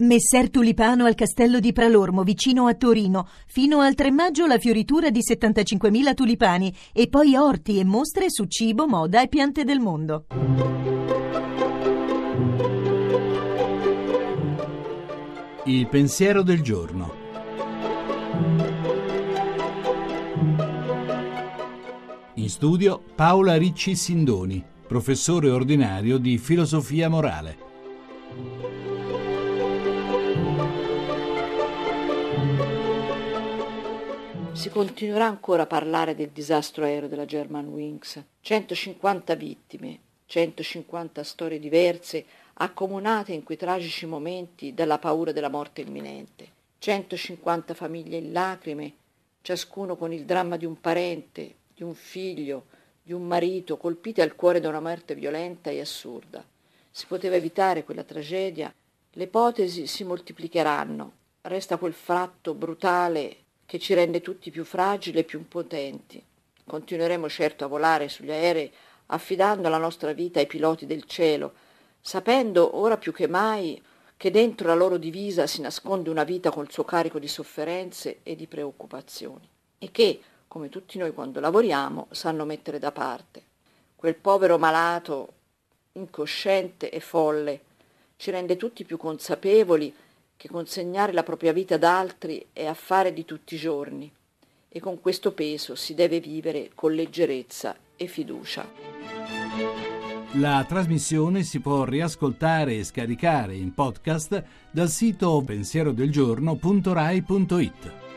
Messer Tulipano al castello di Pralormo, vicino a Torino. Fino al 3 maggio la fioritura di 75.000 tulipani e poi orti e mostre su cibo, moda e piante del mondo. Il pensiero del giorno. In studio Paola Ricci Sindoni, professore ordinario di filosofia morale. Si continuerà ancora a parlare del disastro aereo della Germanwings. 150 vittime, 150 storie diverse, accomunate in quei tragici momenti dalla paura della morte imminente. 150 famiglie in lacrime, ciascuno con il dramma di un parente, di un figlio, di un marito, colpiti al cuore da una morte violenta e assurda. Si poteva evitare quella tragedia. Le ipotesi si moltiplicheranno. Resta quel fatto brutale che ci rende tutti più fragili e più impotenti. Continueremo certo a volare sugli aerei affidando la nostra vita ai piloti del cielo, sapendo ora più che mai che dentro la loro divisa si nasconde una vita col suo carico di sofferenze e di preoccupazioni e che, come tutti noi quando lavoriamo, sanno mettere da parte. Quel povero malato, incosciente e folle, ci rende tutti più consapevoli che consegnare la propria vita ad altri è affare di tutti i giorni e con questo peso si deve vivere con leggerezza e fiducia. La trasmissione si può riascoltare e scaricare in podcast dal sito pensierodelgiorno.rai.it.